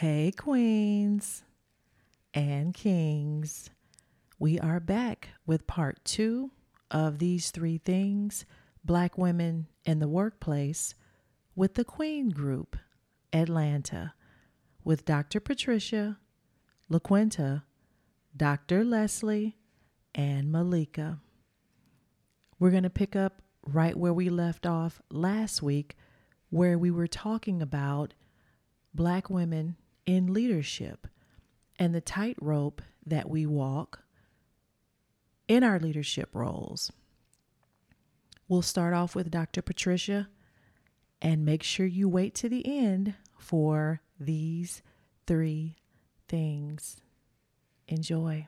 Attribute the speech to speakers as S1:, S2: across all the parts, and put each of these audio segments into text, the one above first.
S1: Hey, queens and kings. We are back with part two of these three things Black women in the workplace with the Queen Group, Atlanta, with Dr. Patricia, LaQuinta, Dr. Leslie, and Malika. We're going to pick up right where we left off last week, where we were talking about Black women in leadership and the tightrope that we walk in our leadership roles. We'll start off with Dr. Patricia and make sure you wait to the end for these three things. Enjoy.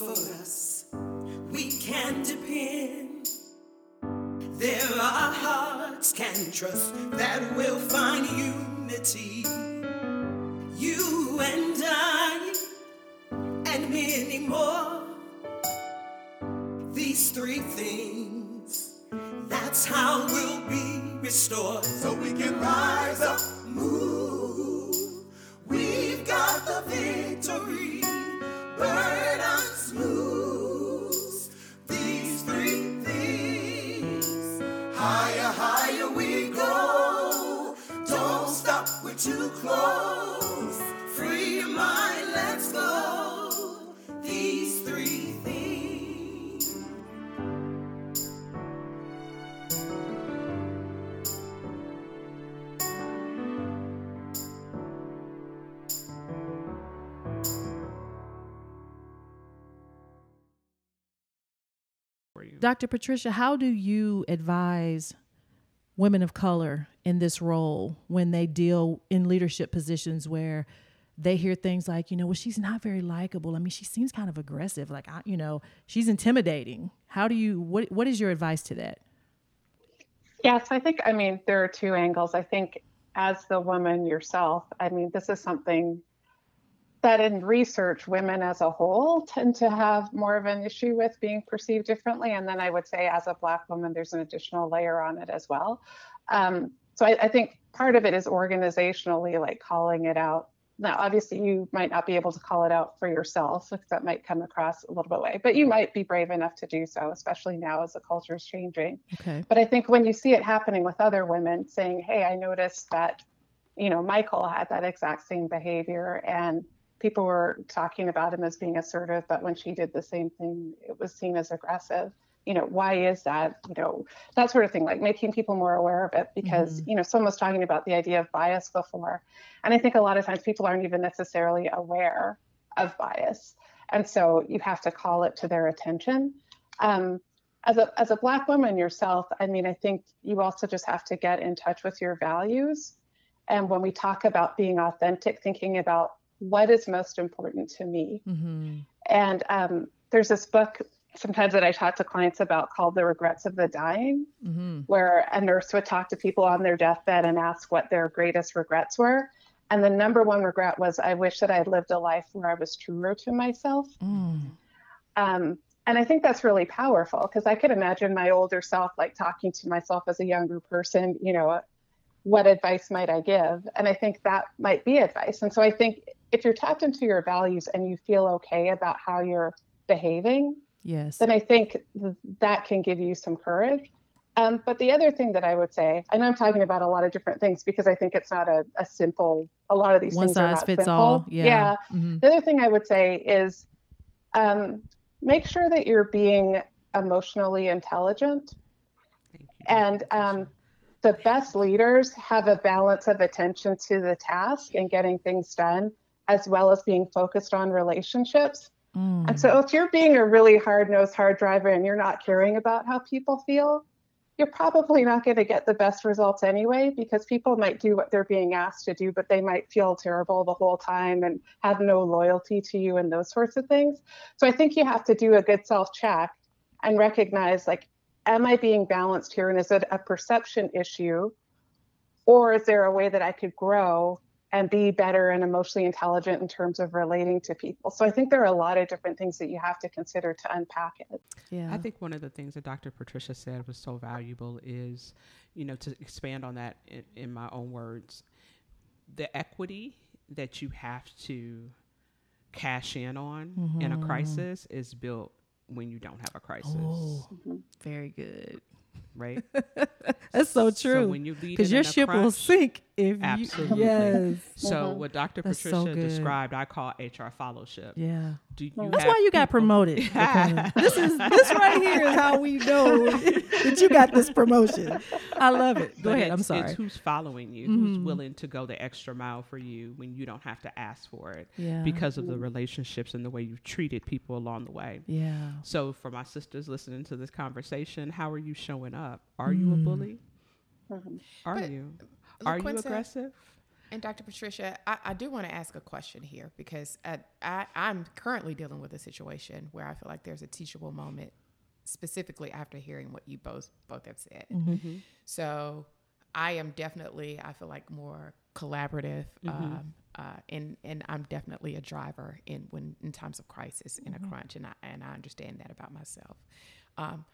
S2: For us we can depend. There are hearts can trust that will find unity. You and I, and many more. These three things, that's how we'll be restored. So we can rise up, move. Close. Free your mind, let's go. These three things.
S1: Dr. Patricia, how do you advise women of color in this role when they deal in leadership positions where they hear things like, you know, well, she's not very likable. I mean, she seems kind of aggressive. Like, I, you know, she's intimidating. How do you, what, what is your advice to that?
S3: Yes, I think, I mean, there are two angles. I think as the woman yourself, I mean, this is something that in research, women as a whole tend to have more of an issue with being perceived differently. And then I would say, as a Black woman, there's an additional layer on it as well. Um, so I, I think part of it is organizationally, like calling it out. Now, obviously, you might not be able to call it out for yourself because that might come across a little bit way, but you might be brave enough to do so, especially now as the culture is changing.
S1: Okay.
S3: But I think when you see it happening with other women saying, hey, I noticed that, you know, Michael had that exact same behavior and people were talking about him as being assertive, but when she did the same thing, it was seen as aggressive. You know, why is that? You know, that sort of thing, like making people more aware of it because, you know, someone was talking about the idea of bias before. And I think a lot of times people aren't even necessarily aware of bias. And so you have to call it to their attention. Um, as a as a black woman yourself, I mean, I think you also just have to get in touch with your values. And when we talk about being authentic, thinking about what is most important to me.
S1: Mm-hmm.
S3: And um, there's this book sometimes that I talk to clients about called The Regrets of the Dying,
S1: Mm-hmm.
S3: where a nurse would talk to people on their deathbed and ask what their greatest regrets were. And the number one regret was, I wish that I had lived a life where I was truer to myself.
S1: Mm.
S3: Um, and I think that's really powerful because I could imagine my older self like talking to myself as a younger person, you know, what advice might I give? And I think that might be advice. And so I think if you're tapped into your values and you feel okay about how you're behaving,
S1: Yes.
S3: then I think th- that can give you some courage. Um, but the other thing that I would say, and I'm talking about a lot of different things because I think it's not a, a simple, a lot of these
S1: One
S3: things are
S1: size
S3: not
S1: fits
S3: simple.
S1: all. Yeah. Mhm.
S3: The other thing I would say is um, make sure that you're being emotionally intelligent. And um, the best leaders have a balance of attention to the task and getting things done, as well as being focused on relationships.
S1: Mm.
S3: And so, if you're being a really hard nosed, hard driver and you're not caring about how people feel, you're probably not going to get the best results anyway, because people might do what they're being asked to do, but they might feel terrible the whole time and have no loyalty to you and those sorts of things. So, I think you have to do a good self check and recognize like, am I being balanced here? And is it a perception issue? or is there a way that I could grow and be better and emotionally intelligent in terms of relating to people? So I think there are a lot of different things that you have to consider to unpack it.
S1: Yeah.
S4: I think one of the things that Dr. Patricia said was so valuable is, you know, to expand on that in, in my own words, the equity that you have to cash in on in a mm-hmm. crisis is built when you don't have a crisis,
S1: Oh, mm-hmm. very good.
S4: right?
S1: That's so
S4: So
S1: true.
S4: when you lead
S1: Because
S4: in
S1: your
S4: in a
S1: ship will sink if
S4: Absolutely.
S1: you. Yes.
S4: So uh-huh. what Dr.
S1: That's
S4: Patricia
S1: good.
S4: described, I call HR fellowship.
S1: Yeah.
S4: Do you
S1: That's why you got
S4: people-
S1: promoted. this is this right here is how we know that you got this promotion. I love it. Go
S4: But
S1: ahead. I'm sorry.
S4: It's who's following you, who's mm-hmm. willing to go the extra mile for you when you don't have to ask for it
S1: Yeah.
S4: because of the relationships and the way you've treated people along the way.
S1: Yeah.
S4: So, for my sisters listening to this conversation, how are you showing up? Are you a mm. bully? Mm-hmm. Are
S5: But,
S4: you? Are you aggressive?
S5: And Dr. Patricia, I, I do want to ask a question here because I, I, I'm currently dealing with a situation where I feel like there's a teachable moment, specifically after hearing what you both both have said. So I am definitely, I feel like more collaborative, um, uh, and and I'm definitely a driver in when in times of crisis in a crunch, and I and I understand that about myself. Um,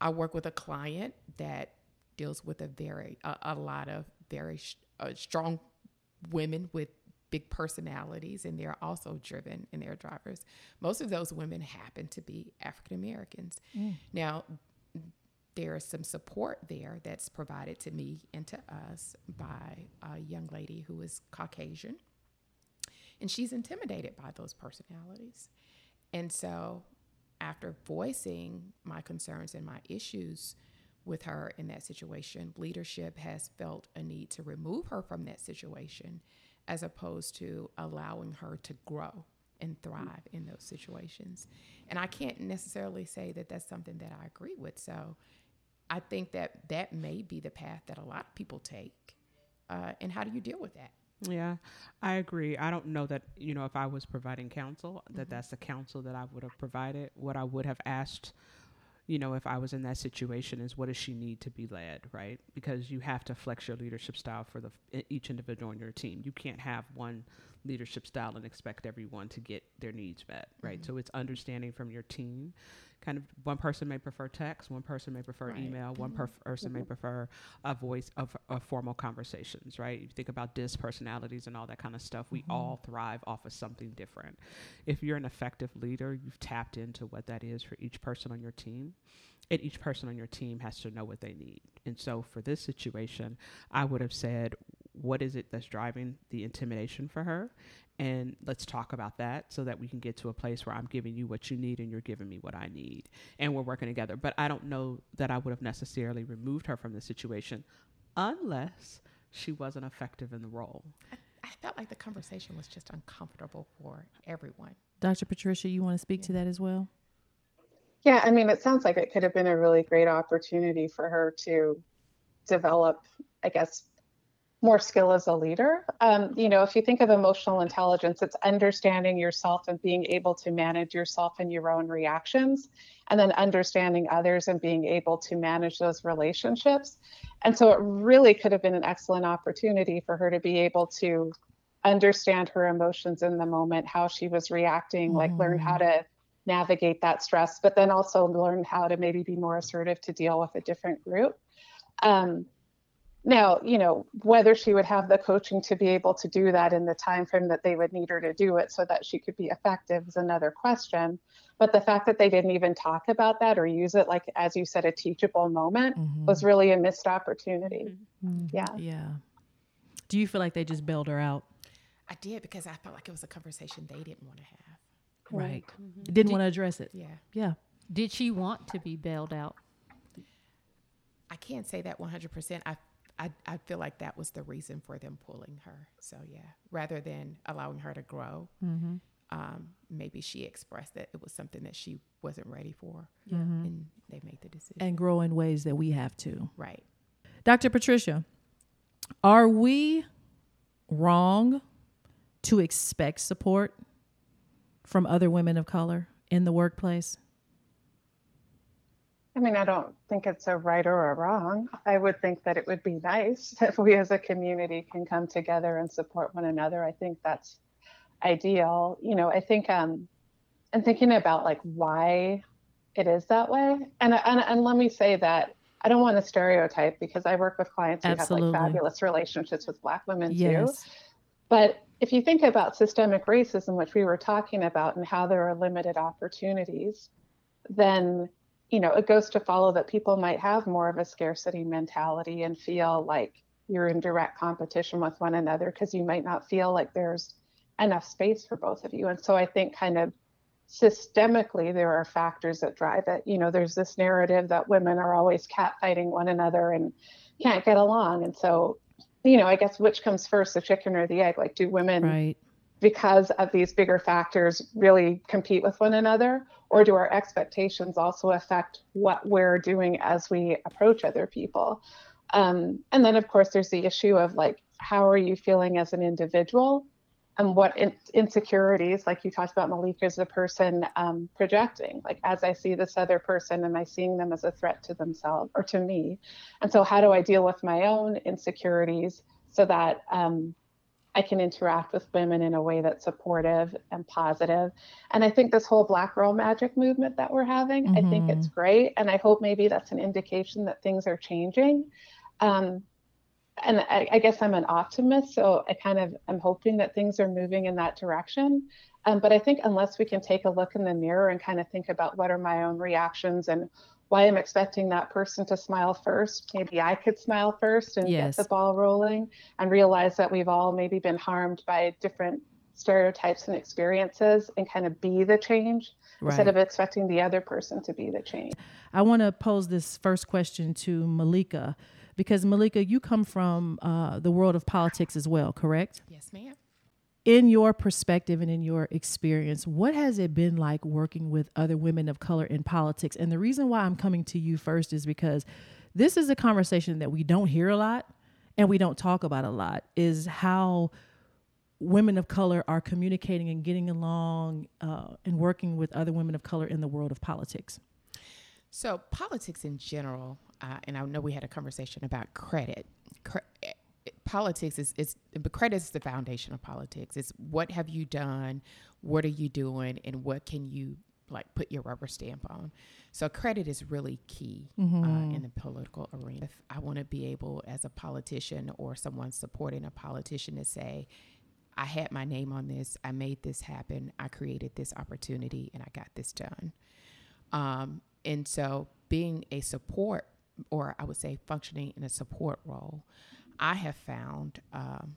S5: I work with a client that deals with a very a, a lot of very uh, strong women with big personalities and they're also driven in their drivers. Most of those women happen to be african americans now there is some support there that's provided to me and to us by a young lady who is caucasian and she's intimidated by those personalities. And so after voicing my concerns and my issues with her in that situation, leadership has felt a need to remove her from that situation as opposed to allowing her to grow and thrive in those situations. And I can't necessarily say that that's something that I agree with. So I think that that may be the path that a lot of people take. Uh, and how do you deal with that?
S4: Yeah, I agree. I don't know that, you know, if I was providing counsel, that that's the counsel that I would have provided. What I would have asked, you know, if I was in that situation is what does she need to be led, right? Because you have to flex your leadership style for the each individual on your team. You can't have one leadership style and expect everyone to get their needs met, right? Mm-hmm. So it's understanding from your team. Kind of one person may prefer text, one person may prefer
S5: Right.
S4: email, one mm-hmm. per- person may mm-hmm. prefer a voice of, of formal conversations, right? You think about DISC personalities and all that kind of stuff. We all thrive off of something different. If you're an effective leader, you've tapped into what that is for each person on your team. And each person on your team has to know what they need. And so for this situation, I would have said, what is it that's driving the intimidation for her? And let's talk about that so that we can get to a place where I'm giving you what you need and you're giving me what I need. And we're working together. But I don't know that I would have necessarily removed her from the situation unless she wasn't effective in the role.
S5: I felt like the conversation was just uncomfortable for everyone.
S1: Dr. Patricia, you want to speak to that as well?
S3: Yeah, I mean, it sounds like it could have been a really great opportunity for her to develop, I guess, more skill as a leader. Um, you know, if you think of emotional intelligence, it's understanding yourself and being able to manage yourself and your own reactions, and then understanding others and being able to manage those relationships. And so it really could have been an excellent opportunity for her to be able to understand her emotions in the moment, how she was reacting, like learn how to navigate that stress, but then also learn how to maybe be more assertive to deal with a different group. Um, now, you know, whether she would have the coaching to be able to do that in the time frame that they would need her to do it so that she could be effective is another question. But the fact that they didn't even talk about that or use it like as you said a teachable moment mm-hmm. was really a missed opportunity. Mm-hmm. Mm-hmm. Yeah.
S1: Yeah. Do you feel like they just bailed her out?
S5: I did because I felt like it was a conversation they didn't want to have.
S1: Right. Didn't want to address it.
S5: Yeah.
S1: Yeah.
S6: Did she want to be bailed out?
S5: I can't say that 100%. I, I, I feel like that was the reason for them pulling her. So, yeah, rather than allowing her to grow, um, maybe she expressed that it was something that she wasn't ready for. And they made the decision.
S1: And grow in ways that we have to.
S5: right.
S1: Dr. Patricia, are we wrong to expect support from other women of color in the workplace?
S3: I mean, I don't think it's a right or a wrong. I would think that it would be nice if we as a community can come together and support one another. I think that's ideal. You know, I think um and thinking about like why it is that way. And and, and let me say that I don't want to stereotype because I work with clients who
S1: Absolutely.
S3: have like fabulous relationships with black women too.
S1: Yes.
S3: But if you think about systemic racism, which we were talking about, and how there are limited opportunities, then you know it goes to follow that people might have more of a scarcity mentality and feel like you're in direct competition with one another because you might not feel like there's enough space for both of you. And so I think kind of systemically there are factors that drive it. You know, there's this narrative that women are always catfighting one another and can't get along. And so, you know, I guess which comes first, the chicken or the egg? Like, do women,
S1: Right.
S3: because of these bigger factors, really compete with one another? Or do our expectations also affect what we're doing as we approach other people? Um, and then, of course, there's the issue of like, how are you feeling as an individual? and what in- insecurities, like you talked about, Malika, as the person um, projecting. Like, as I see this other person, am I seeing them as a threat to themselves or to me? And so, how do I deal with my own insecurities so that um, I can interact with women in a way that's supportive and positive? And I think this whole Black Girl Magic movement that we're having, I think it's great. And I hope maybe that's an indication that things are changing. Um, and I, I, guess I'm an optimist, so I kind of am hoping that things are moving in that direction. Um, but I think unless we can take a look in the mirror and kind of think about what are my own reactions and why I'm expecting that person to smile first, maybe I could smile first and
S1: Yes.
S3: get the ball rolling and realize that we've all maybe been harmed by different stereotypes and experiences and kind of be the change instead of expecting the other person to be the change.
S1: I want to pose this first question to Malika because Malika, you come from uh, the world of politics as well, correct?
S5: Yes, ma'am.
S1: In your perspective and in your experience, what has it been like working with other women of color in politics? And the reason why I'm coming to you first is because this is a conversation that we don't hear a lot and we don't talk about a lot is how women of color are communicating and getting along uh, and working with other women of color in the world of politics.
S5: So politics in general, uh, and I know we had a conversation about credit. Cre- politics is is but credit is the foundation of politics. It's what have you done, what are you doing, and what can you like put your rubber stamp on. So credit is really key uh, in the political arena. If I want to be able, as a politician or someone supporting a politician, to say, I had my name on this, I made this happen, I created this opportunity, and I got this done. Um, and so, being a support, or I would say functioning in a support role, I have found um,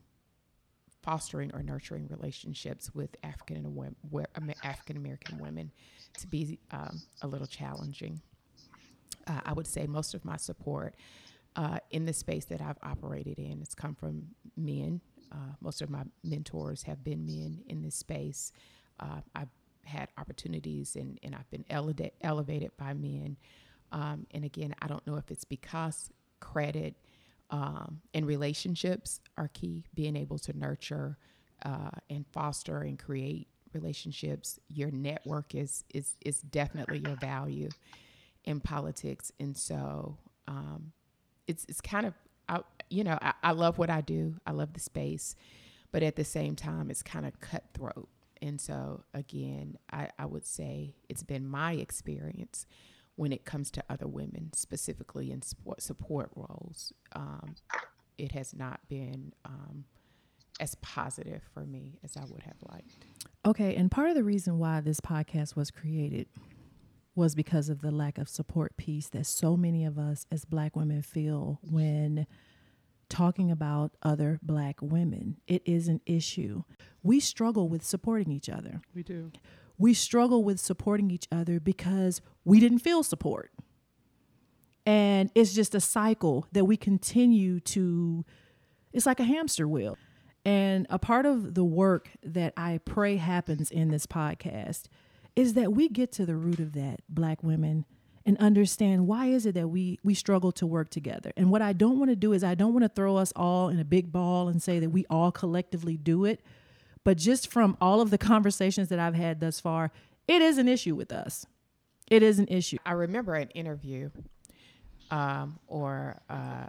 S5: fostering or nurturing relationships with African and African American women to be um, a little challenging. Uh, I would say most of my support uh, in the space that I've operated in has come from men. Uh, most of my mentors have been men in this space. Uh, I've had opportunities and, and I've been elevate, elevated by men. Um, and again, I don't know if it's because credit um, and relationships are key, being able to nurture uh, and foster and create relationships. Your network is, is, is definitely your value in politics. And so um, it's, it's kind of, I, you know, I, I love what I do. I love the space, but at the same time, it's kind of cutthroat. And so, again, I, I would say it's been my experience when it comes to other women, specifically in support, support roles. Um, it has not been um, as positive for me as I would have liked.
S1: Okay, and part of the reason why this podcast was created was because of the lack of support piece that so many of us as black women feel when talking about other black women. It is an issue. We struggle with supporting each other.
S4: We do.
S1: We struggle with supporting each other because we didn't feel support. And it's just a cycle that we continue to, it's like a hamster wheel. And a part of the work that I pray happens in this podcast is that we get to the root of that, black women, and understand why is it that we we struggle to work together. And what I don't want to do is I don't want to throw us all in a big ball and say that we all collectively do it. But just from all of the conversations that I've had thus far, it is an issue with us. It is an issue.
S5: I remember an interview um, or uh,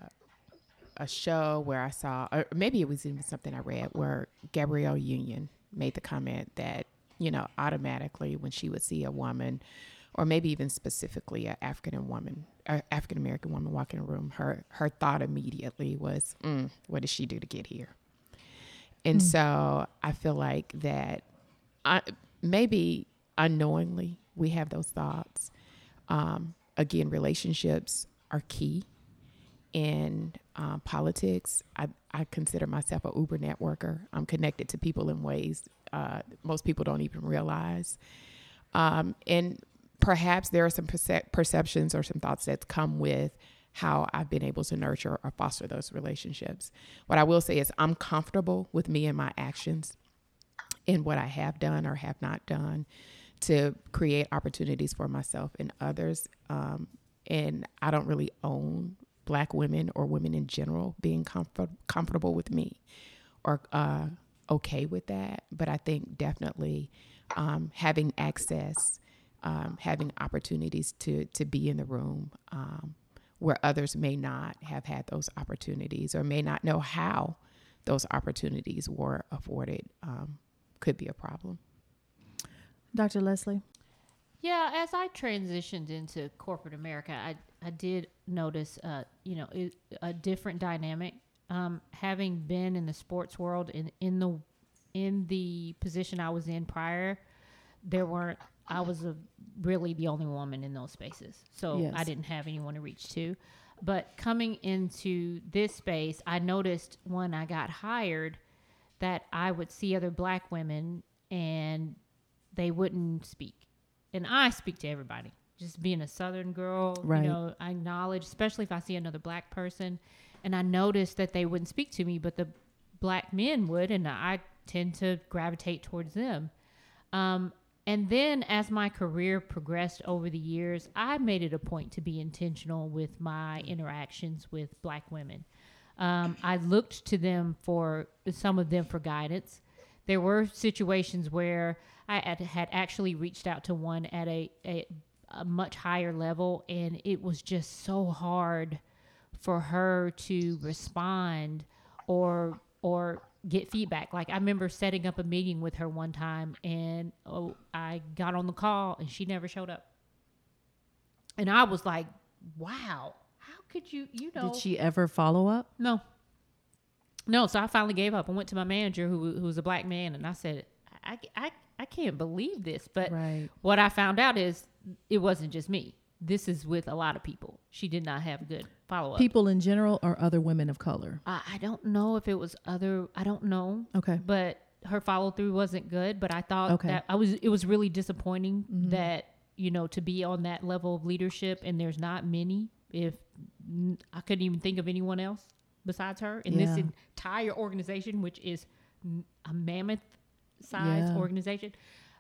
S5: a show where I saw, or maybe it was even something I read, where Gabrielle Union made the comment that, you know, automatically when she would see a woman, or maybe even specifically an African woman, African American woman walking in a room, her her thought immediately was, mm, "What did she do to get here?" And so I feel like that, I maybe unknowingly we have those thoughts. Um, again, relationships are key in um, politics. I, I consider myself a Uber networker. I'm connected to people in ways uh, most people don't even realize. Um, and perhaps there are some perce- perceptions or some thoughts that come with how I've been able to nurture or foster those relationships. What I will say is I'm comfortable with me and my actions and what I have done or have not done to create opportunities for myself and others. Um, and I don't really own black women or women in general being comfort- comfortable with me or uh, okay with that. But I think definitely um, having access, um, having opportunities to to be in the room um, where others may not have had those opportunities or may not know how those opportunities were afforded um, could be a problem.
S1: Dr. Leslie?
S6: Yeah, as I transitioned into corporate America, I I did notice, uh, you know, it, a different dynamic. Um, having been in the sports world and in the in the position I was in prior, there weren't. I was a, really the only woman in those spaces, so
S1: Yes.
S6: I didn't have anyone to reach to. But coming into this space, I noticed when I got hired that I would see other black women and they wouldn't speak. And I speak to everybody. Just being a southern girl,
S1: Right.
S6: you know, I acknowledge, especially if I see another black person. And I noticed that they wouldn't speak to me, but the black men would, and I tend to gravitate towards them. Um, and then as my career progressed over the years, I made it a point to be intentional with my interactions with black women. Um, I looked to them for some of them for guidance. There were situations where I had, had actually reached out to one at a, a, a much higher level, and it was just so hard for her to respond or or get feedback. Like I remember setting up a meeting with her one time, and oh, I got on the call, and she never showed up. And I was like, "Wow, how could you? You know?"
S1: Did she ever follow up?
S6: No. No, so I finally gave up. I went to my manager, who, who was a black man, and I said, I, I, I can't believe this. But
S1: Right.
S6: what I found out is it wasn't just me. This is with a lot of people. She did not have good follow up.
S1: People in general or other women of color?
S6: I, I don't know if it was other, I don't know.
S1: Okay.
S6: But her follow through wasn't good. But I thought
S1: Okay.
S6: that I was, it was really disappointing that, you know, to be on that level of leadership and there's not many, if I couldn't even think of anyone else besides her in this entire organization, which is a mammoth size
S1: Yeah.
S6: organization.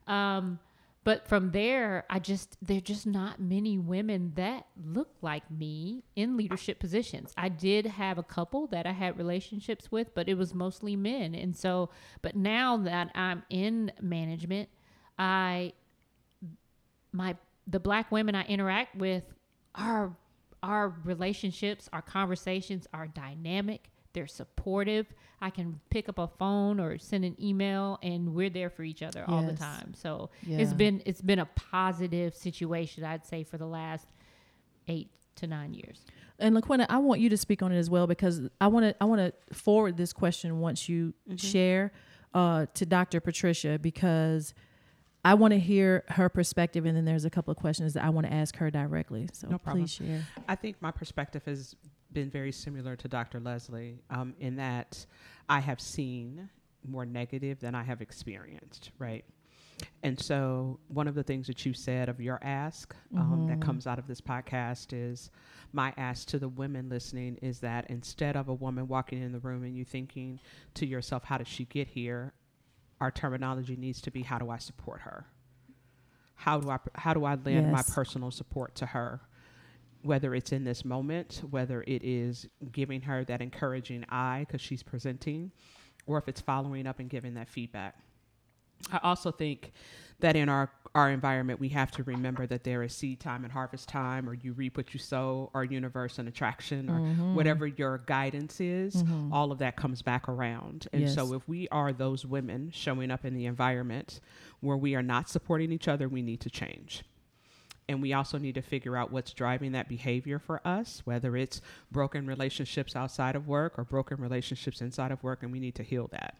S6: Um, but from there, I just there are just not many women that look like me in leadership positions. I did have a couple that I had relationships with, but it was mostly men. And so, but now that I'm in management, I my the black women I interact with are our relationships, our conversations are dynamic. They're supportive. I can pick up a phone or send an email, and we're there for each other all the time. So
S1: Yeah.
S6: it's been it's been a positive situation, I'd say, for the last eight to nine years.
S1: And LaQuenta, I want you to speak on it as well because I want to I want to forward this question once you share uh, to Dr. Patricia because I want to hear her perspective, and then there's a couple of questions that I want to ask her directly. So
S4: No problem.
S1: please share.
S4: I think my perspective has been very similar to Dr. Leslie um, in that I have seen more negative than I have experienced, right? And so, one of the things that you said of your ask um, that comes out of this podcast is my ask to the women listening is that instead of a woman walking in the room and you thinking to yourself, how did she get here? Our terminology needs to be, how do I support her? How do I how do I lend my personal support to her? Whether it's in this moment, whether it is giving her that encouraging eye because she's presenting, or if it's following up and giving that feedback. I also think that in our, our environment, we have to remember that there is seed time and harvest time, or you reap what you sow, or universe and attraction, or
S1: Mm-hmm.
S4: whatever your guidance is. All of that comes back around. And
S1: Yes.
S4: so, if we are those women showing up in the environment where we are not supporting each other, we need to change. And we also need to figure out what's driving that behavior for us, whether it's broken relationships outside of work or broken relationships inside of work, and we need to heal that.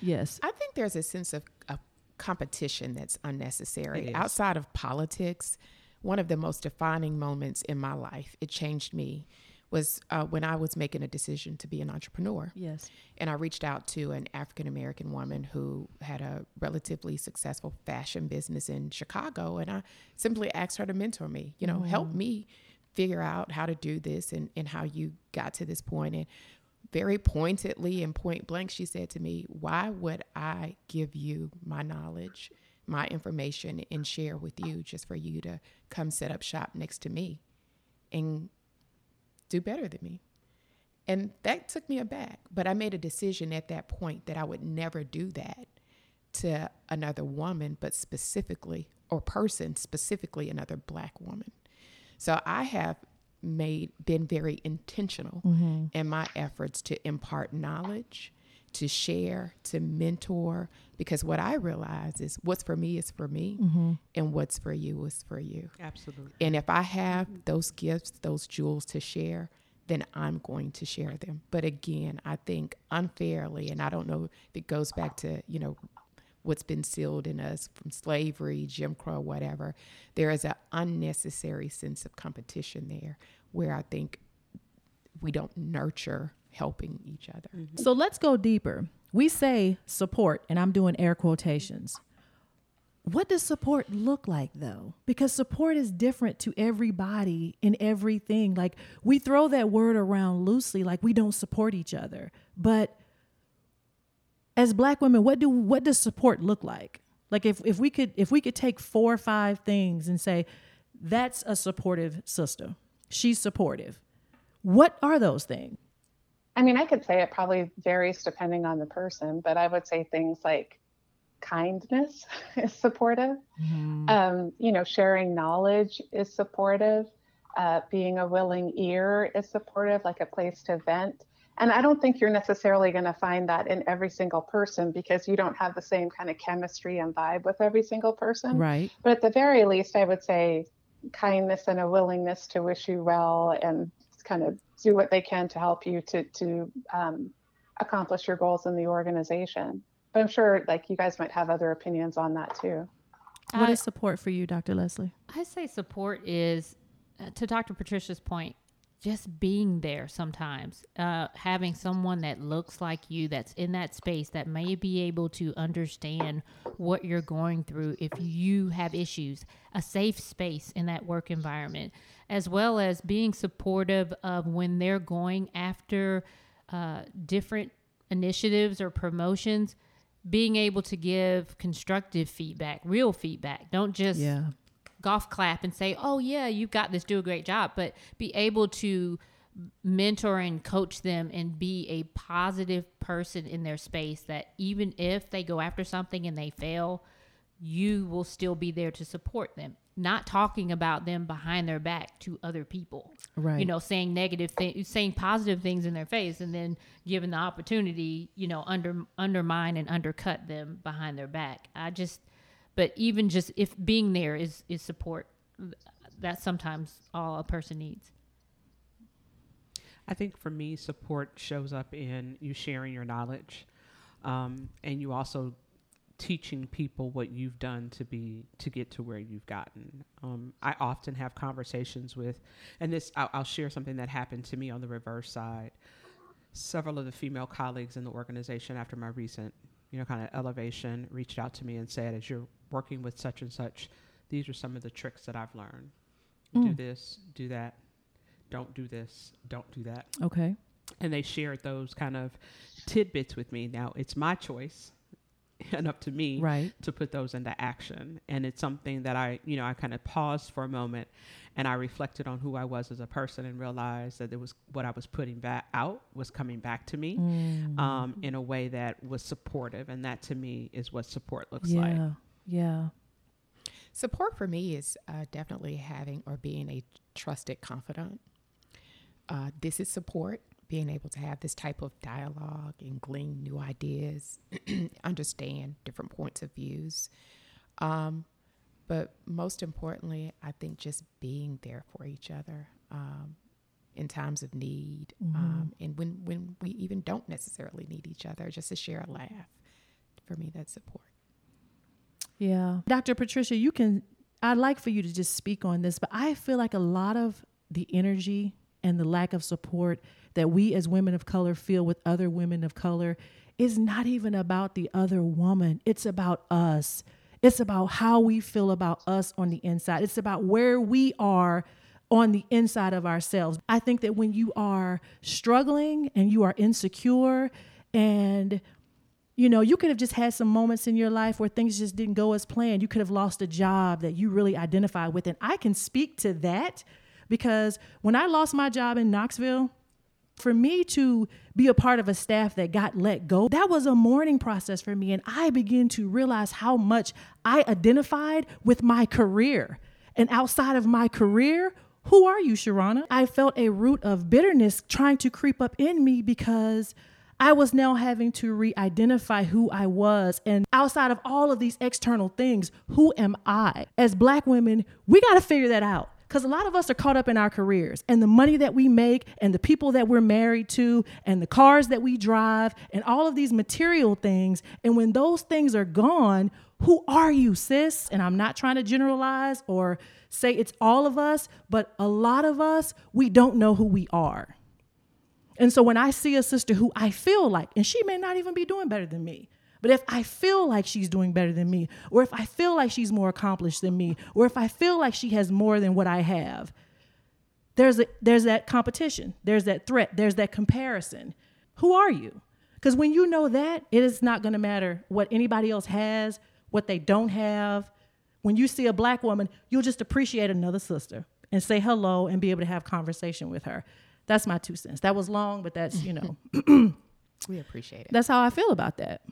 S1: Yes.
S5: I think there's a sense of, of competition that's unnecessary. Outside of politics, one of the most defining moments in my life, it changed me, was uh, when I was making a decision to be an entrepreneur.
S1: Yes.
S5: And I reached out to an African American woman who had a relatively successful fashion business in Chicago. And I simply asked her to mentor me, you know, help me figure out how to do this and, and how you got to this point. And very pointedly and point blank, she said to me, Why would I give you my knowledge, my information, and share with you just for you to come set up shop next to me and do better than me? And that took me aback. But I made a decision at that point that I would never do that to another woman, but specifically, or person, specifically another black woman. So I have made been very intentional mm-hmm. in my efforts to impart knowledge, to share, to mentor, because what I realize is what's for me is for me, mm-hmm. and what's for you is for you.
S4: Absolutely.
S5: And if I have those gifts, those jewels to share, then I'm going to share them. But again, I think unfairly, and I don't know if it goes back to, you know, what's been sealed in us from slavery, Jim Crow, whatever, there is an unnecessary sense of competition there where I think we don't nurture helping each other. Mm-hmm.
S1: So let's go deeper. We say support, and I'm doing air quotations. What does support look like though? Because support is different to everybody in everything. Like we throw that word around loosely, like we don't support each other. But as black women, what do what does support look like? Like if, if we could if we could take four or five things and say, that's a supportive sister. She's supportive. What are those things?
S3: I mean, I could say it probably varies depending on the person, but I would say things like kindness is supportive. Um, you know, sharing knowledge is supportive. Uh, being a willing ear is supportive, like a place to vent. And I don't think you're necessarily going to find that in every single person because you don't have the same kind of chemistry and vibe with every single person.
S1: Right.
S3: But at the very least, I would say kindness and a willingness to wish you well and kind of do what they can to help you to to um, accomplish your goals in the organization. But I'm sure like you guys might have other opinions on that too.
S1: What
S6: I-
S1: is support for you, Dr. Leslie?
S6: I say support is, uh, to Dr. Patricia's point, just being there sometimes, uh, having someone that looks like you, that's in that space, that may be able to understand what you're going through if you have issues, a safe space in that work environment, as well as being supportive of when they're going after uh, different initiatives or promotions. Being able to give constructive feedback, real feedback. Don't just
S1: Yeah.
S6: Golf clap and say, "Oh yeah, you've got this. Do a great job." But be able to mentor and coach them and be a positive person in their space that even if they go after something and they fail, you will still be there to support them. Not talking about them behind their back to other people.
S1: Right.
S6: You know, saying negative things, saying positive things in their face, and then given the opportunity, you know, under undermine and undercut them behind their back. I just, but even just if being there is is support, that's sometimes all a person needs.
S4: I think for me, support shows up in you sharing your knowledge, um, and you also teaching people what you've done to be to get to where you've gotten. Um, I often have conversations with, and this I'll, I'll share something that happened to me on the reverse side. Several of the female colleagues in the organization, after my recent, you know, kind of elevation, reached out to me and said, "As you're working with such and such, these are some of the tricks that I've learned. Do this, do that." Don't do this, don't do that
S1: Okay.
S4: and they shared those kind of tidbits with me. Now it's my choice and up to me
S1: Right.
S4: to put those into action. And it's something that I, you know, I kind of paused for a moment and I reflected on who I was as a person and realized that it was what I was putting back out was coming back to me
S1: Mm.
S4: um, in a way that was supportive. And that to me is what support looks
S1: yeah.
S4: like.
S1: Yeah.
S5: Support for me is uh, definitely having or being a trusted confidant. Uh, this is support, being able to have this type of dialogue and glean new ideas, understand different points of views. Um, but most importantly, I think just being there for each other um, in times of need, um, and when when we even don't necessarily need each other, just to share a laugh. For me, that's support.
S1: Yeah. Dr. Patricia, you can, I'd like for you to just speak on this, but I feel like a lot of the energy and the lack of support that we as women of color feel with other women of color is not even about the other woman. It's about us. It's about how we feel about us on the inside. It's about where we are on the inside of ourselves. I think that when you are struggling and you are insecure and you know, you could have just had some moments in your life where things just didn't go as planned. You could have lost a job that you really identify with. And I can speak to that because when I lost my job in Knoxville, for me to be a part of a staff that got let go, that was a mourning process for me. And I began to realize how much I identified with my career. And outside of my career, who are you, Sharrona? I felt a root of bitterness trying to creep up in me because I was now having to re identify who I was. And outside of all of these external things, who am I? As Black women, we got to figure that out. Because a lot of us are caught up in our careers and the money that we make and the people that we're married to and the cars that we drive and all of these material things. And when those things are gone, who are you, sis? And I'm not trying to generalize or say it's all of us, but a lot of us, we don't know who we are. And so when I see a sister who I feel like, and she may not even be doing better than me, but if I feel like she's doing better than me, or if I feel like she's more accomplished than me, or if I feel like she has more than what I have, there's a, there's that competition, there's that threat, there's that comparison. Who are you? Because when you know that, it is not going to matter what anybody else has, what they don't have. When you see a black woman, you'll just appreciate another sister and say hello and be able to have conversation with her. That's my two cents. That was long, but that's, you know,
S5: We appreciate it.
S1: that's how I feel about that.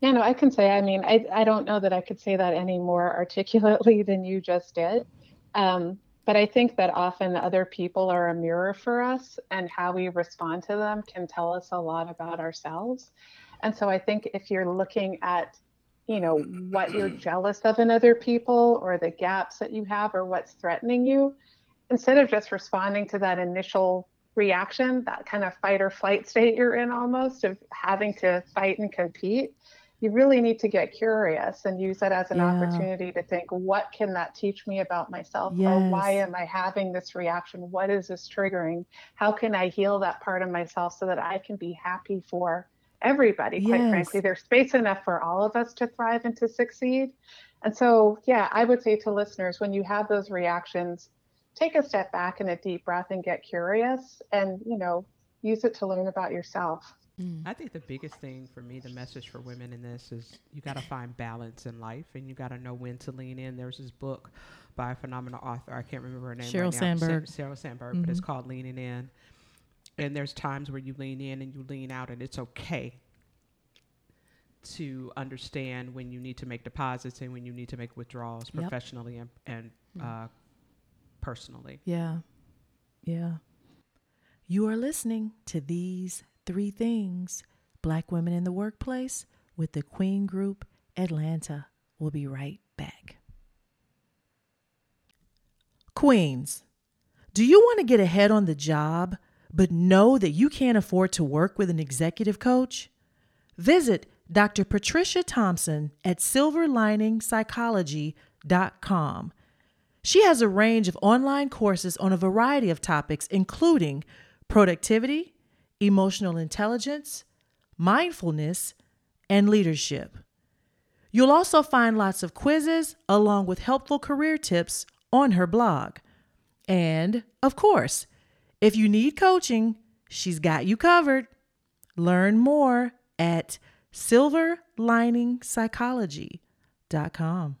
S3: Yeah, no, I can say, I mean, I, I don't know that I could say that any more articulately than you just did. Um, but I think that often other people are a mirror for us, and how we respond to them can tell us a lot about ourselves. And so I think if you're looking at, you know, what you're jealous of in other people or the gaps that you have or what's threatening you, instead of just responding to that initial reaction, that kind of fight or flight state you're in almost of having to fight and compete, you really need to get curious and use that as an
S1: Yeah.
S3: opportunity to think, what can that teach me about myself? Or why am I having this reaction? What is this triggering? How can I heal that part of myself so that I can be happy for everybody? Quite
S1: Yes.
S3: frankly, there's space enough for all of us to thrive and to succeed. And so, yeah, I would say to listeners, when you have those reactions, take a step back and a deep breath and get curious and, you know, use it to learn about yourself. Mm.
S4: I think the biggest thing for me, the message for women in this is you got to find balance in life and you got to know when to lean in. There's this book by a phenomenal author. I can't remember her name
S1: Sheryl
S4: right now. Sa-
S1: Sandberg.
S4: Sheryl Sandberg, but it's mm-hmm. called Leaning In. And there's times where you lean in and you lean out, and it's okay to understand when you need to make deposits and when you need to make withdrawals
S1: Yep.
S4: professionally and, and mm. uh, personally.
S1: Yeah. Yeah. You are listening to these three things Black Women in the Workplace with the Queen Group Atlanta. We'll be right back. Queens, do you want to get ahead on the job, but know that you can't afford to work with an executive coach? Visit Dr. Patricia Thompson at silverliningpsychology.com. She has a range of online courses on a variety of topics, including productivity, emotional intelligence, mindfulness, and leadership. You'll also find lots of quizzes along with helpful career tips on her blog. And, of course, if you need coaching, she's got you covered. Learn more at silverliningpsychology.com.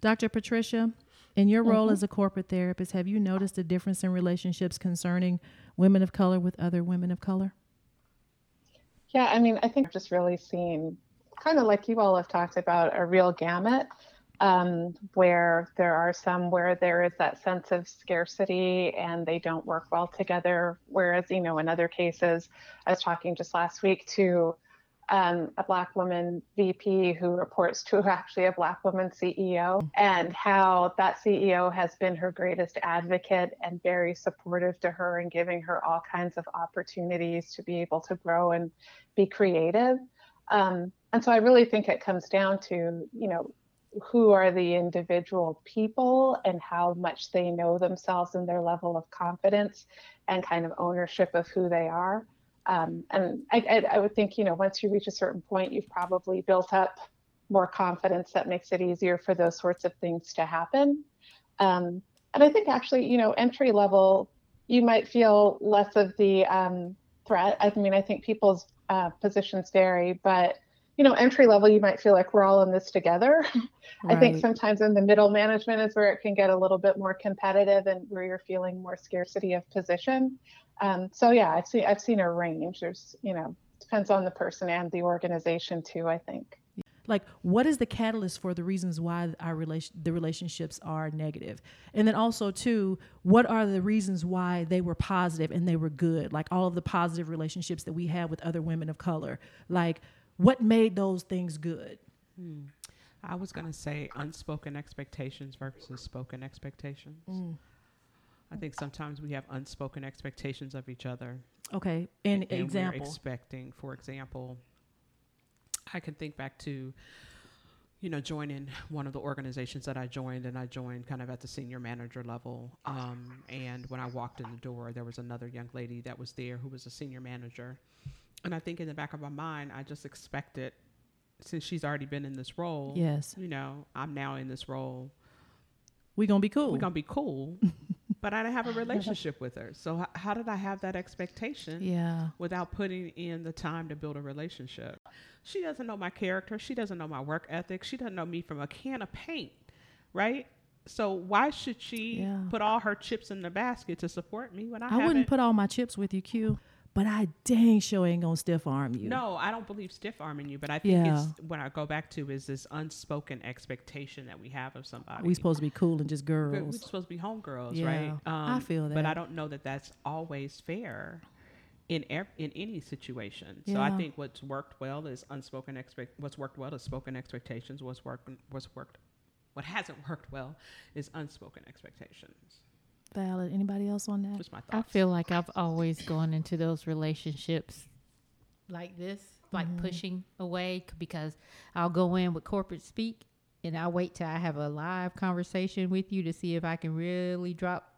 S1: Dr. Patricia, in your role as a corporate therapist, have you noticed a difference in relationships concerning women of color with other women of color?
S3: Yeah, I mean, I think I've just really seen kind of like you all have talked about a real gamut um, where there are some where there is that sense of scarcity and they don't work well together. Whereas, you know, in other cases, I was talking just last week to um, a Black woman VP who reports to actually a Black woman CEO, and how that CEO has been her greatest advocate and very supportive to her and giving her all kinds of opportunities to be able to grow and be creative. Um, and so I really think it comes down to, you know, who are the individual people and how much they know themselves and their level of confidence and kind of ownership of who they are. Um, and I, I, I, would think, you know, once you reach a certain point, you've probably built up more confidence that makes it easier for those sorts of things to happen. Um, and I think actually, you know, entry level, you might feel less of the um, threat. I mean, I think people's uh, positions vary, but you know, entry level, you might feel like we're all in this together. Right. I think sometimes in the middle management is where it can get a little bit more competitive and where you're feeling more scarcity of position. Um, so yeah, I've seen I've seen a range. There's you know depends on the person and the organization too. I think.
S1: Like, what is the catalyst for the reasons why our relation the relationships are negative, and then also too, what are the reasons why they were positive and they were good? Like all of the positive relationships that we have with other women of color, like what made those things good?
S4: Hmm. I was going to say unspoken expectations versus spoken expectations. Mm. I think sometimes we have unspoken expectations of each other.
S1: Okay, an and, example.
S4: Expecting, for example, I can think back to, you know, joining one of the organizations that I joined, and I joined kind of at the senior manager level. Um, and when I walked in the door, there was another young lady that was there who was a senior manager and I think in the back of my mind, I just expected, since she's already been in this role,
S1: yes,
S4: you know, I'm now in this role.
S1: We're gonna be cool.
S4: We're gonna be cool, but I didn't have a relationship with her. So h- how did I have that expectation?
S1: Yeah,
S4: without putting in the time to build a relationship. She doesn't know my character. She doesn't know my work ethic. She doesn't know me from a can of paint, right? So why should she yeah. put all her chips in the basket to support me when I?
S1: I wouldn't put all my chips with you, Q but I dang sure ain't gonna stiff arm you.
S4: No, I don't believe stiff arming you, but I think yeah. it's what I go back to is this unspoken expectation that we have of somebody.
S1: We're supposed to be cool and just girls.
S4: We're, we're supposed to be homegirls, yeah, right?
S1: Um, I feel that,
S4: but I don't know that that's always fair in ev- in any situation. Yeah. So I think what's worked well is unspoken expect. What's worked well is spoken expectations. What's worked what's worked what hasn't worked well is unspoken expectations
S1: valid. Anybody else on that?
S4: Just my
S6: thoughts. I feel like I've always gone into those relationships like this, like mm-hmm. pushing away because I'll go in with corporate speak and I'll wait till I have a live conversation with you to see if I can really drop,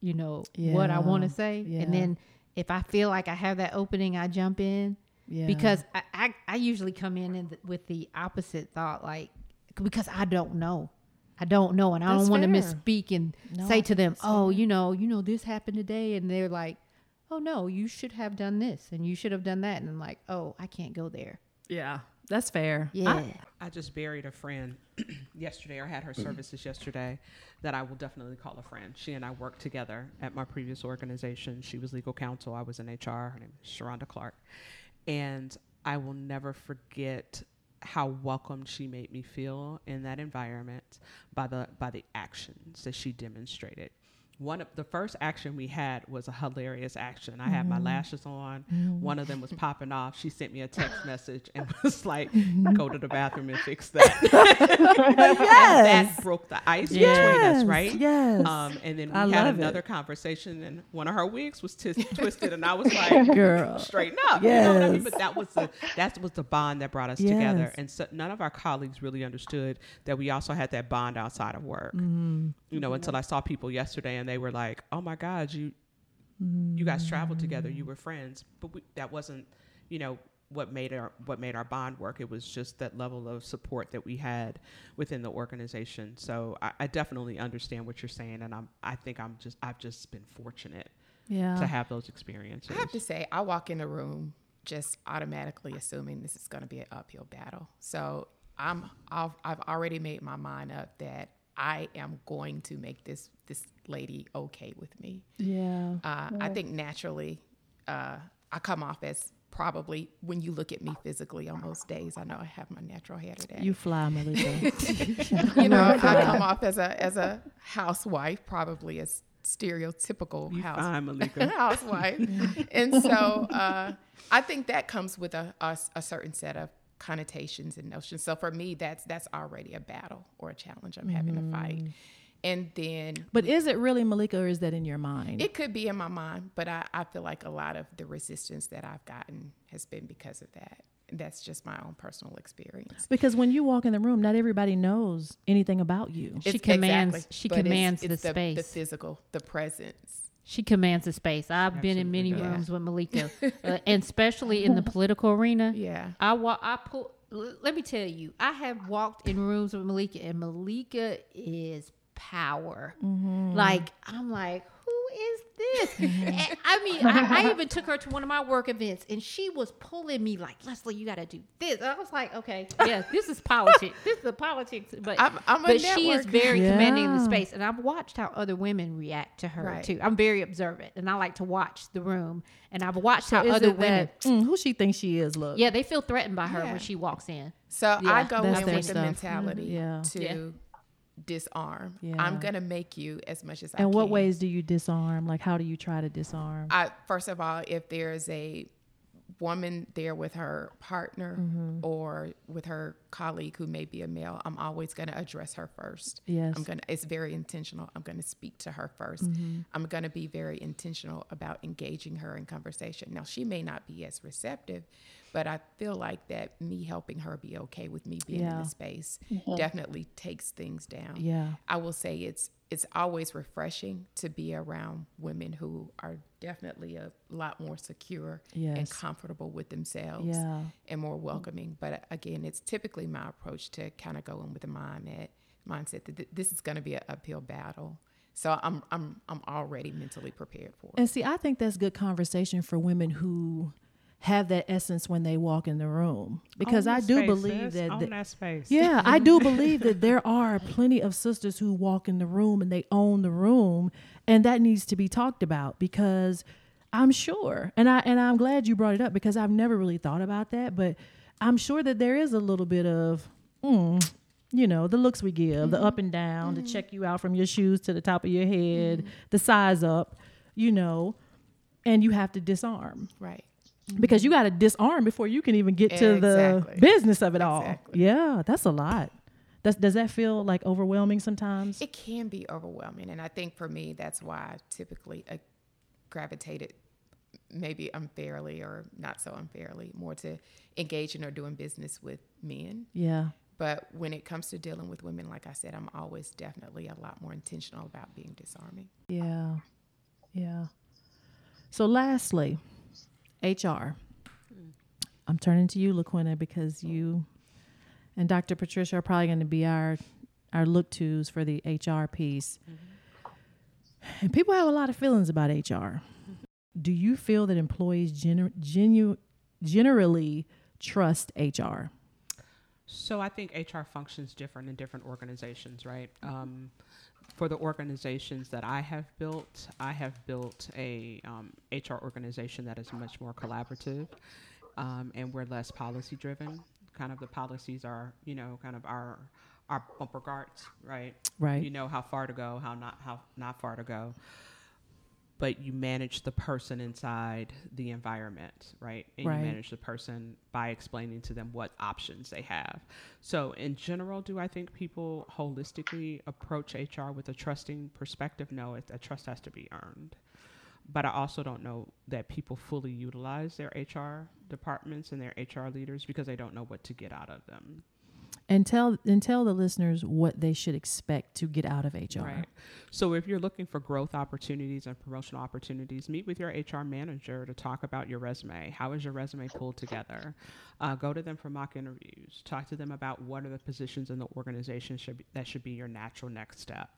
S6: you know, yeah. what I want to say. Yeah. And then if I feel like I have that opening, I jump in. Yeah. Because I, I, I usually come in, in the, with the opposite thought, like, because I don't know. I don't know, and I don't want to misspeak and no, say to them, "Oh, you know, you know, this happened today," and they're like, "Oh no, you should have done this, and you should have done that," and I'm like, "Oh, I can't go there."
S1: Yeah, that's fair.
S6: Yeah,
S4: I, I just buried a friend yesterday, or had her services yesterday, that I will definitely call a friend. She and I worked together at my previous organization. She was legal counsel. I was in HR. Her name is Sharonda Clark, and I will never forget how welcomed she made me feel in that environment by the by the actions that she demonstrated one of the first action we had was a hilarious action. I had my mm-hmm. lashes on. Mm. One of them was popping off. She sent me a text message and was like, "Go to the bathroom and fix that." yes. that broke the ice yes. between us, right?
S1: Yes.
S4: Um, and then we I had another it. conversation, and one of her wigs was t- twisted, and I was like, "Girl, straighten up." Yes. You know what I mean? But that was the that was the bond that brought us yes. together, and so none of our colleagues really understood that we also had that bond outside of work. Mm. You know, until I saw people yesterday and they were like, "Oh my God, you you guys traveled together, you were friends," but we, that wasn't, you know, what made our what made our bond work. It was just that level of support that we had within the organization. So I, I definitely understand what you're saying, and I'm I think I'm just I've just been fortunate,
S1: yeah,
S4: to have those experiences.
S5: I have to say, I walk in a room just automatically assuming this is going to be an uphill battle. So I'm I've, I've already made my mind up that I am going to make this this lady okay with me.
S1: Yeah.
S5: Uh,
S1: yeah.
S5: I think naturally, uh, I come off as probably when you look at me physically on most days, I know I have my natural hair today.
S1: You fly, Malika.
S5: you know, I come off as a as a housewife, probably a stereotypical
S4: You
S5: house,
S4: fine, Malika.
S5: housewife. and so uh, I think that comes with a, a, a certain set of connotations and notions. So for me, that's that's already a battle or a challenge I'm having to fight. Mm. And then
S1: but is it really Malika or is that in your mind?
S5: it could be in my mind, but I, I feel like a lot of the resistance that I've gotten has been because of that. That's just my own personal experience.
S1: because when you walk in the room, not everybody knows anything about you.
S6: She
S5: It's-
S6: commands- she
S5: but it's-
S6: commands
S5: it's
S6: the
S5: the, the physical, the presence.
S6: She commands the space. I've been in many
S5: does.
S6: rooms with Malika, uh, and especially in the political arena.
S5: Yeah.
S6: I wa- I pull. l- Let me tell you, I have walked in rooms with Malika, and Malika is power. Like I'm like, is this? And, I mean, I, I even took her to one of my work events, and she was pulling me like, Leslie, you got to do this. I was like, okay, yeah, this is politics. this is the politics. But
S5: I'm- I'm
S6: but she is
S5: networker.
S6: very commanding in the space, and I've watched how other women react to her
S5: Right.
S6: too. I'm very observant, and I like to watch the room, and I've watched
S1: So
S6: how
S1: is
S6: other women.
S1: that, mm, who she thinks she is? Look,
S6: Yeah, they feel threatened by her
S5: Yeah.
S6: when she walks in.
S5: So
S6: Yeah,
S5: I go in
S1: their
S5: with the
S1: stuff.
S5: mentality
S1: Yeah.
S5: to
S6: Yeah.
S5: Disarm.
S1: Yeah.
S5: I'm gonna make you as much as I can.
S1: And what ways do you disarm? Like, how do you try to disarm?
S5: I first of all, if there's a woman there with her partner
S1: Mm-hmm.
S5: or with her colleague who may be a male, I'm always going to address her first.
S1: Yes.
S5: I'm going to it's very intentional. I'm going to speak to her 1st
S1: Mm-hmm.
S5: I'm going to be very intentional about engaging her in conversation. Now, she may not be as receptive, but I feel like that me helping her be okay with me being in the space definitely takes things down.
S1: Yeah.
S5: I will say it's it's always refreshing to be around women who are definitely a lot more secure and comfortable with themselves
S1: Yeah.
S5: and more welcoming. But uh, again, it's typically my approach to kind of go in with the mindset mindset that th- this is going to be an uphill battle. So I'm I'm I'm already mentally prepared for it.
S1: And see, I think that's good conversation for women who have that essence when they walk in the room. Because I do
S4: space,
S1: believe that, that-
S4: that space.
S1: yeah, I do believe that there are plenty of sisters who walk in the room and they own the room, and that needs to be talked about because I'm sure, and I and I'm glad you brought it up because I've never really thought about that, but I'm sure that there is a little bit of, mm, you know, the looks we give, the mm-hmm. up and down, to mm-hmm. check you out from your shoes to the top of your head, mm-hmm. the size up, you know, and you have to disarm.
S5: Right.
S1: Because you got to disarm before you can even get to
S5: Exactly.
S1: the business of it all.
S5: Exactly.
S1: Yeah, that's a lot. Does does that feel like overwhelming sometimes?
S5: It can be overwhelming, and I think for me, that's why I typically uh, gravitated, maybe unfairly or not so unfairly, more to engaging or doing business with men.
S1: yeah.
S5: But when it comes to dealing with women, like I said, I'm always definitely a lot more intentional about being disarming.
S1: Yeah. Yeah. So lastly, HR. I'm turning to you, LaQuinta, because you and Dr. Patricia are probably going to be our our look tos for the HR piece. And people have a lot of feelings about HR. Do you feel that employees gener- genu- generally trust HR?
S4: So I think HR functions different in different organizations, right? Um, for the organizations that I have built, I have built a um, HR organization that is much more collaborative, um, and we're less policy driven. Kind of the policies are, you know, kind of our our bumper guards, right?
S1: Right.
S4: You know how far to go, how not how not far to go but you manage the person inside the environment, right? And
S1: Right.
S4: you manage the person by explaining to them what options they have. So, in general, do I think people holistically approach HR with a trusting perspective? No, it, that trust has to be earned. But I also don't know that people fully utilize their HR departments and their HR leaders because they don't know what to get out of them.
S1: And tell and tell the listeners what they should expect to get out of HR.
S4: Right. So if you're looking for growth opportunities and promotional opportunities, meet with your HR manager to talk about your resume. How is your resume pulled together? Uh, go to them for mock interviews. Talk to them about what are the positions in the organization should be, that should be your natural next step.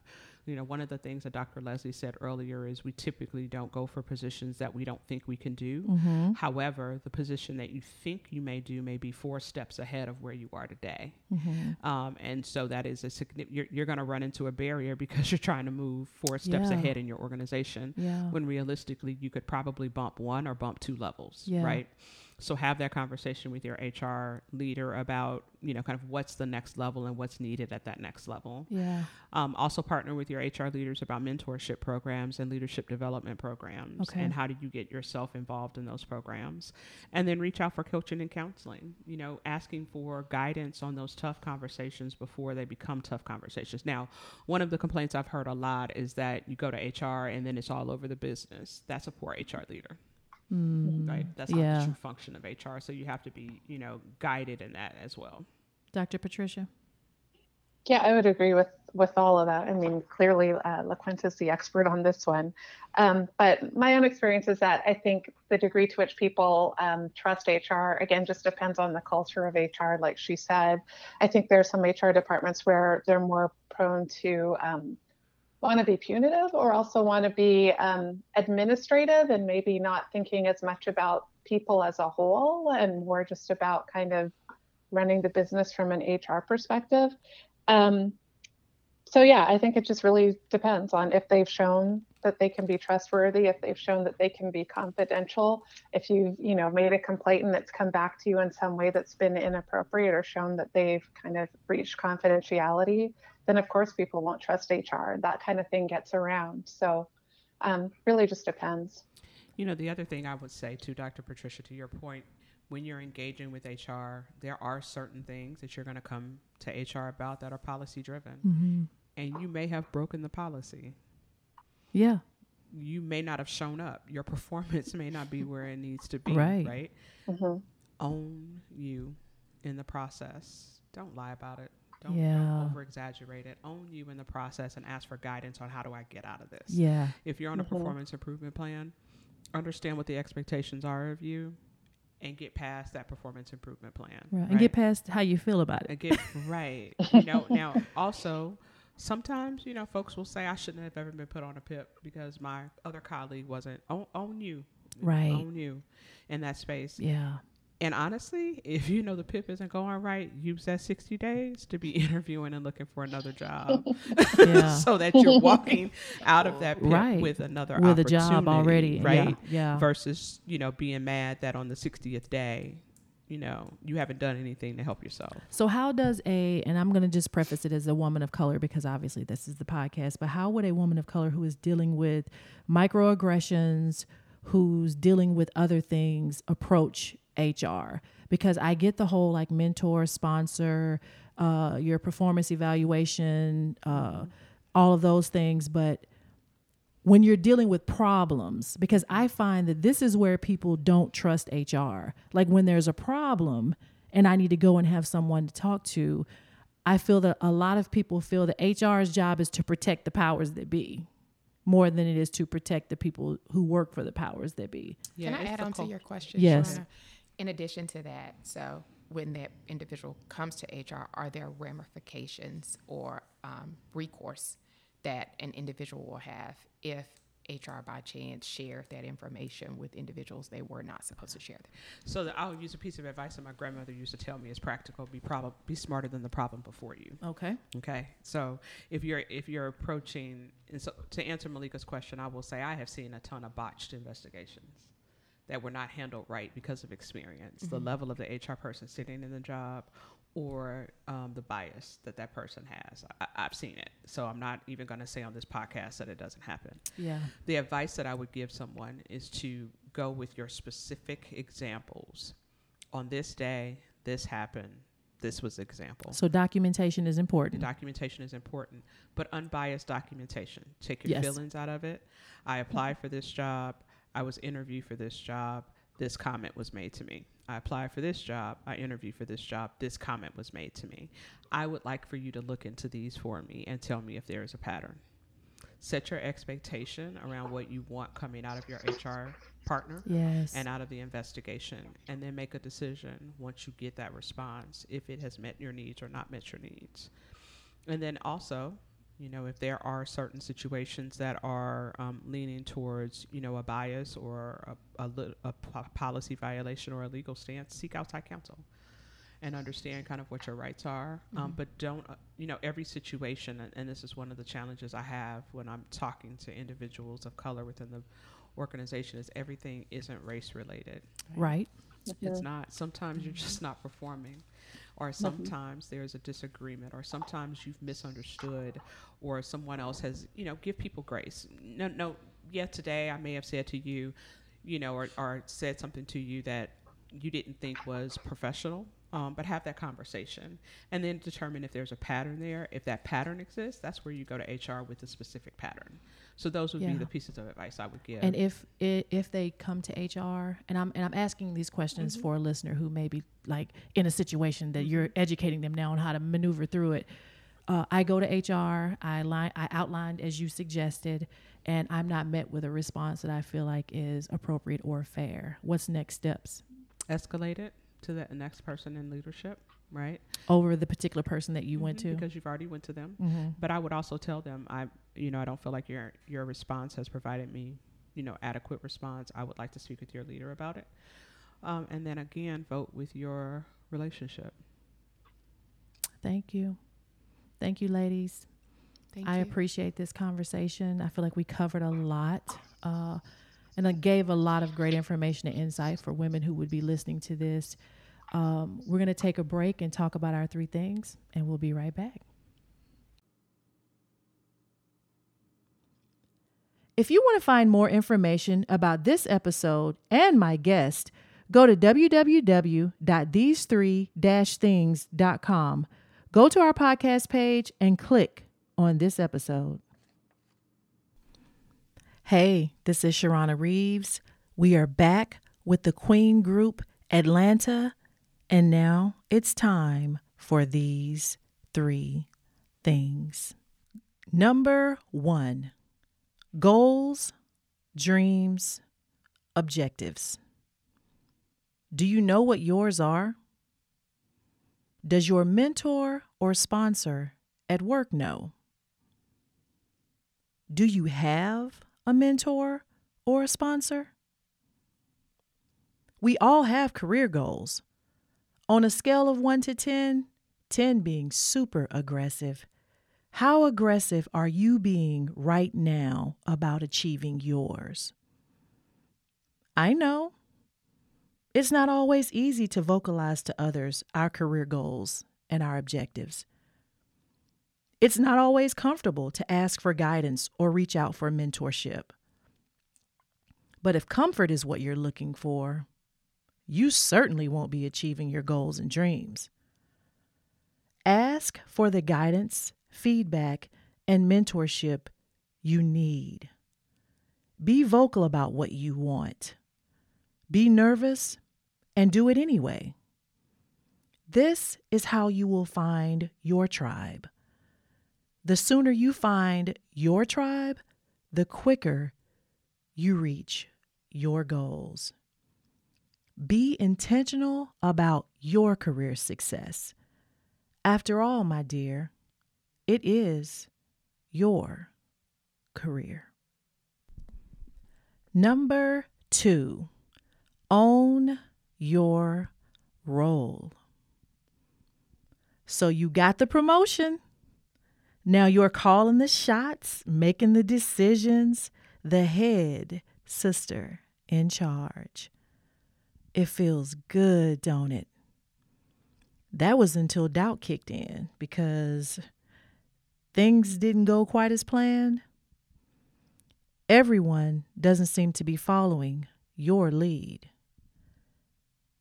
S4: You know, one of the things that Dr. Leslie said earlier is we typically don't go for positions that we don't think we can do. However, the position that you think you may do may be four steps ahead of where you are today. Um, and so that is a significant, you're, you're going to run into a barrier because you're trying to move four steps
S1: Yeah.
S4: ahead in your organization
S1: Yeah.
S4: when realistically you could probably bump one or bump two levels,
S1: Yeah.
S4: right? So have that conversation with your HR leader about, you know, kind of what's the next level and what's needed at that next level.
S1: Yeah.
S4: Um, also partner with your HR leaders about mentorship programs and leadership development programs.
S1: Okay.
S4: And how do you get yourself involved in those programs? And then reach out for coaching and counseling, you know, asking for guidance on those tough conversations before they become tough conversations. Now, one of the complaints I've heard a lot is that you go to HR and then it's all over the business. That's a poor HR leader. Right. That's not
S1: Mm, yeah.
S4: the true function of HR. So you have to be, you know, guided in that as well.
S1: Dr. Patricia?
S3: Yeah, I would agree with with all of that. I mean, clearly, uh, LaQuinta's the expert on this one. Um, but my own experience is that I think the degree to which people um, trust HR again just depends on the culture of HR. Like she said, I think there are some HR departments where they're more prone to um, want to be punitive or also want to be um, administrative and maybe not thinking as much about people as a whole and more just about kind of running the business from an HR perspective. Um, so yeah, I think it just really depends on if they've shown that they can be trustworthy, if they've shown that they can be confidential, if you've you know made a complaint and it's come back to you in some way that's been inappropriate or shown that they've kind of breached confidentiality, then of course people won't trust HR. That kind of thing gets around. So um, really just depends.
S4: You know, the other thing I would say to Dr. Patricia, to your point, when you're engaging with HR, there are certain things that you're going to come to HR about that are policy driven.
S1: Mm-hmm.
S4: And you may have broken the policy.
S1: Yeah.
S4: You may not have shown up. Your performance may not be where it needs to be.
S1: Right.
S4: Right.
S3: hmm
S4: Own you in the process. Don't lie about it. Don't,
S1: Yeah.
S4: don't over exaggerate it. Own you in the process and ask for guidance on how do I get out of this.
S1: Yeah.
S4: If you're on a
S3: Mhm.
S4: performance improvement plan, understand what the expectations are of you and get past that performance improvement plan.
S1: Right. And get past how you feel about it.
S4: and get right. You know, now also sometimes, you know, folks will say I shouldn't have ever been put on a PIP because my other colleague wasn't own, own you.
S1: Right.
S4: Own you in that space.
S1: Yeah.
S4: And honestly, if you know the PIP isn't going right, use that 60 days to be interviewing and looking for another job so that you're walking out of that PIP
S1: Right.
S4: with another
S1: With a job already.
S4: right?
S1: Yeah. yeah.
S4: Versus, you know, being mad that on the 60th day, you know, you haven't done anything to help yourself.
S1: So how does a and I'm going to just preface it as a woman of color because obviously this is the podcast, but how would a woman of color who is dealing with microaggressions, who's dealing with other things approach HR? Because I get the whole like mentor, sponsor, uh, your performance evaluation, uh, all of those things, but when you're dealing with problems because i find that this is where people don't trust hr like when there's a problem and i need to go and have someone to talk to i feel that a lot of people feel that hr's job is to protect the powers that be more than it is to protect the people who work for the powers that be
S5: Can I add on to your question?
S1: Yes.
S5: Shauna? In addition to that, so when that individual comes to HR, are there ramifications or um, recourse that an individual will have if HR by chance shared that information with individuals they were not supposed to share them?
S4: So that I'll use a piece of advice that my grandmother used to tell me is practical. Be prob- be smarter than the problem before you.
S1: okay
S4: Okay. So if you're if you're approaching and so to answer Malika's question, I will say I have seen a ton of botched investigations that were not handled right because of experience, the level of the HR person sitting in the job, or um, the bias that that person has. I, I've seen it, so I'm not even going to say on this podcast that it doesn't happen.
S1: yeah
S4: The advice that I would give someone is to go with your specific examples. On this day, this happened. This was example.
S1: so documentation is important
S4: documentation is important, but unbiased documentation. Take your
S1: Yes.
S4: feelings out of it. I applied for this job. I was interviewed for this job. This comment was made to me. I applied for this job. I interviewed for this job. This comment was made to me. I would like for you to look into these for me and tell me if there is a pattern. Set your expectation around what you want coming out of your HR partner
S1: yes
S4: and out of the investigation and then make a decision once you get that response if it has met your needs or not met your needs and then also you know if there are certain situations that are um, leaning towards you know a bias or a, a, lit- a po- policy violation or a legal stance seek outside counsel and understand kind of what your rights are. Um, but don't uh, you know every situation and, and this is one of the challenges i have when i'm talking to individuals of color within the organization is everything isn't race related.
S1: Right.
S4: It's not. Sometimes you're just not performing, or sometimes there's a disagreement, or sometimes you've misunderstood, or someone else has, you know, give people grace. No, no. Yet today, I may have said to you, you know, or, or said something to you that you didn't think was professional. Um, but have that conversation and then determine if there's a pattern there. If that pattern exists, that's where you go to HR with a specific pattern. So those would
S1: Yeah.
S4: be the pieces of advice I would give.
S1: And if if they come to HR, and I'm and I'm asking these questions
S4: Mm-hmm.
S1: for a listener who may be like in a situation that you're educating them now on how to maneuver through it. Uh, I go to HR. I line, I outlined as you suggested, and I'm not met with a response that I feel like is appropriate or fair. What's next steps
S4: escalate it to the next person in leadership, right?
S1: over the particular person that you went
S4: Mhm,
S1: to?
S4: because you've already went to them.
S1: hmm
S4: But I would also tell them, I, you know, I don't feel like your your response has provided me, you know, adequate response. I would like to speak with your leader about it, um, and then again, vote with your relationship.
S1: Thank you, thank you, ladies.
S5: Thank
S1: I
S5: you.
S1: appreciate this conversation. I feel like we covered a lot uh, and it gave a lot of great information and insight for women who would be listening to this. Um, we're going to take a break and talk about our three things, and we'll be right back. If you want to find more information about this episode and my guest, go to www.these3-things.com. Go to our podcast page and click on this episode. Hey, this is Sharrona Reaves. We are back with the Queen Group Atlanta, and now it's time for these three things. Number one goals, dreams, objectives. Do you know what yours are? Does your mentor or sponsor at work know? Do you have a mentor or a sponsor? We all have career goals. On a scale of 1 to 10, 10 being super aggressive, how aggressive are you being right now about achieving yours? I know it's not always easy to vocalize to others our career goals and our objectives. It's not always comfortable to ask for guidance or reach out for mentorship. But if comfort is what you're looking for, you certainly won't be achieving your goals and dreams. Ask for the guidance, feedback, and mentorship you need. Be vocal about what you want. Be nervous and do it anyway. This is how you will find your tribe. The sooner you find your tribe, the quicker you reach your goals. Be intentional about your career success. After all, my dear, it is your career. Number two, own your role. So you got the promotion. Now you're calling the shots, making the decisions, the head sister in charge. It feels good, don't it? That was until doubt kicked in because things didn't go quite as planned. Everyone doesn't seem to be following your lead.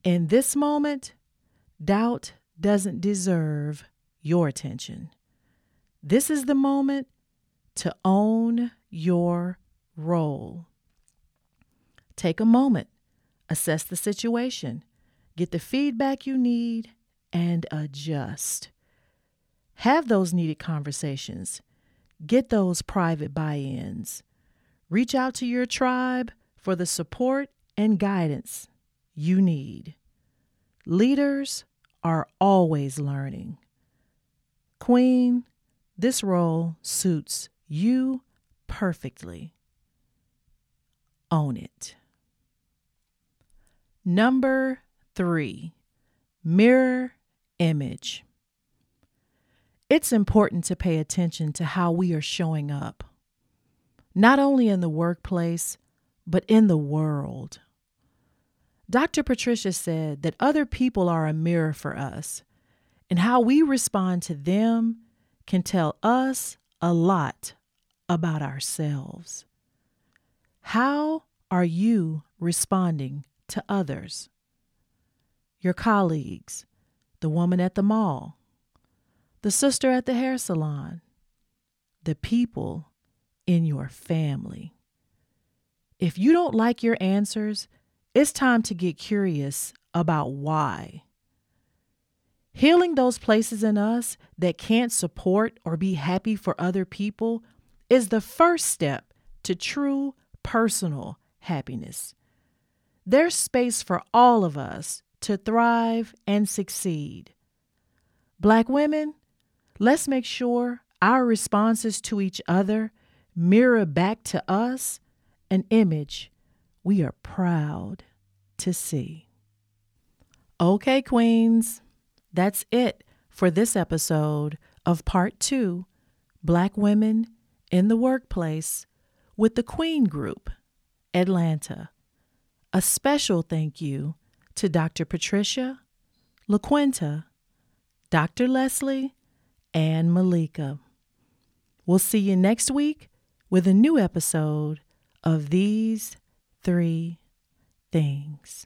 S1: In this moment, doubt doesn't deserve your attention. This is the moment to own your role. Take a moment, assess the situation, get the feedback you need, and adjust. Have those needed conversations, get those private buy ins. Reach out to your tribe for the support and guidance you need. Leaders are always learning. Queen, this role suits you perfectly. Own it. Number three, mirror image. It's important to pay attention to how we are showing up, not only in the workplace, but in the world. Dr. Patricia said that other people are a mirror for us, and how we respond to them can tell us a lot about ourselves. How are you responding to others? Your colleagues, the woman at the mall, the sister at the hair salon, the people in your family. If you don't like your answers, it's time to get curious about why. Healing those places in us that can't support or be happy for other people is the first step to true personal happiness. There's space for all of us to thrive and succeed. Black women, let's make sure our responses to each other mirror back to us an image we are proud to see. Okay, Queens, that's it for this episode of Part 2 Black Women in the Workplace with the Queen Group, Atlanta. A special thank you to Dr. Patricia, LaQuinta, Dr. Leslie, and Malika. We'll see you next week with a new episode of These Three Things.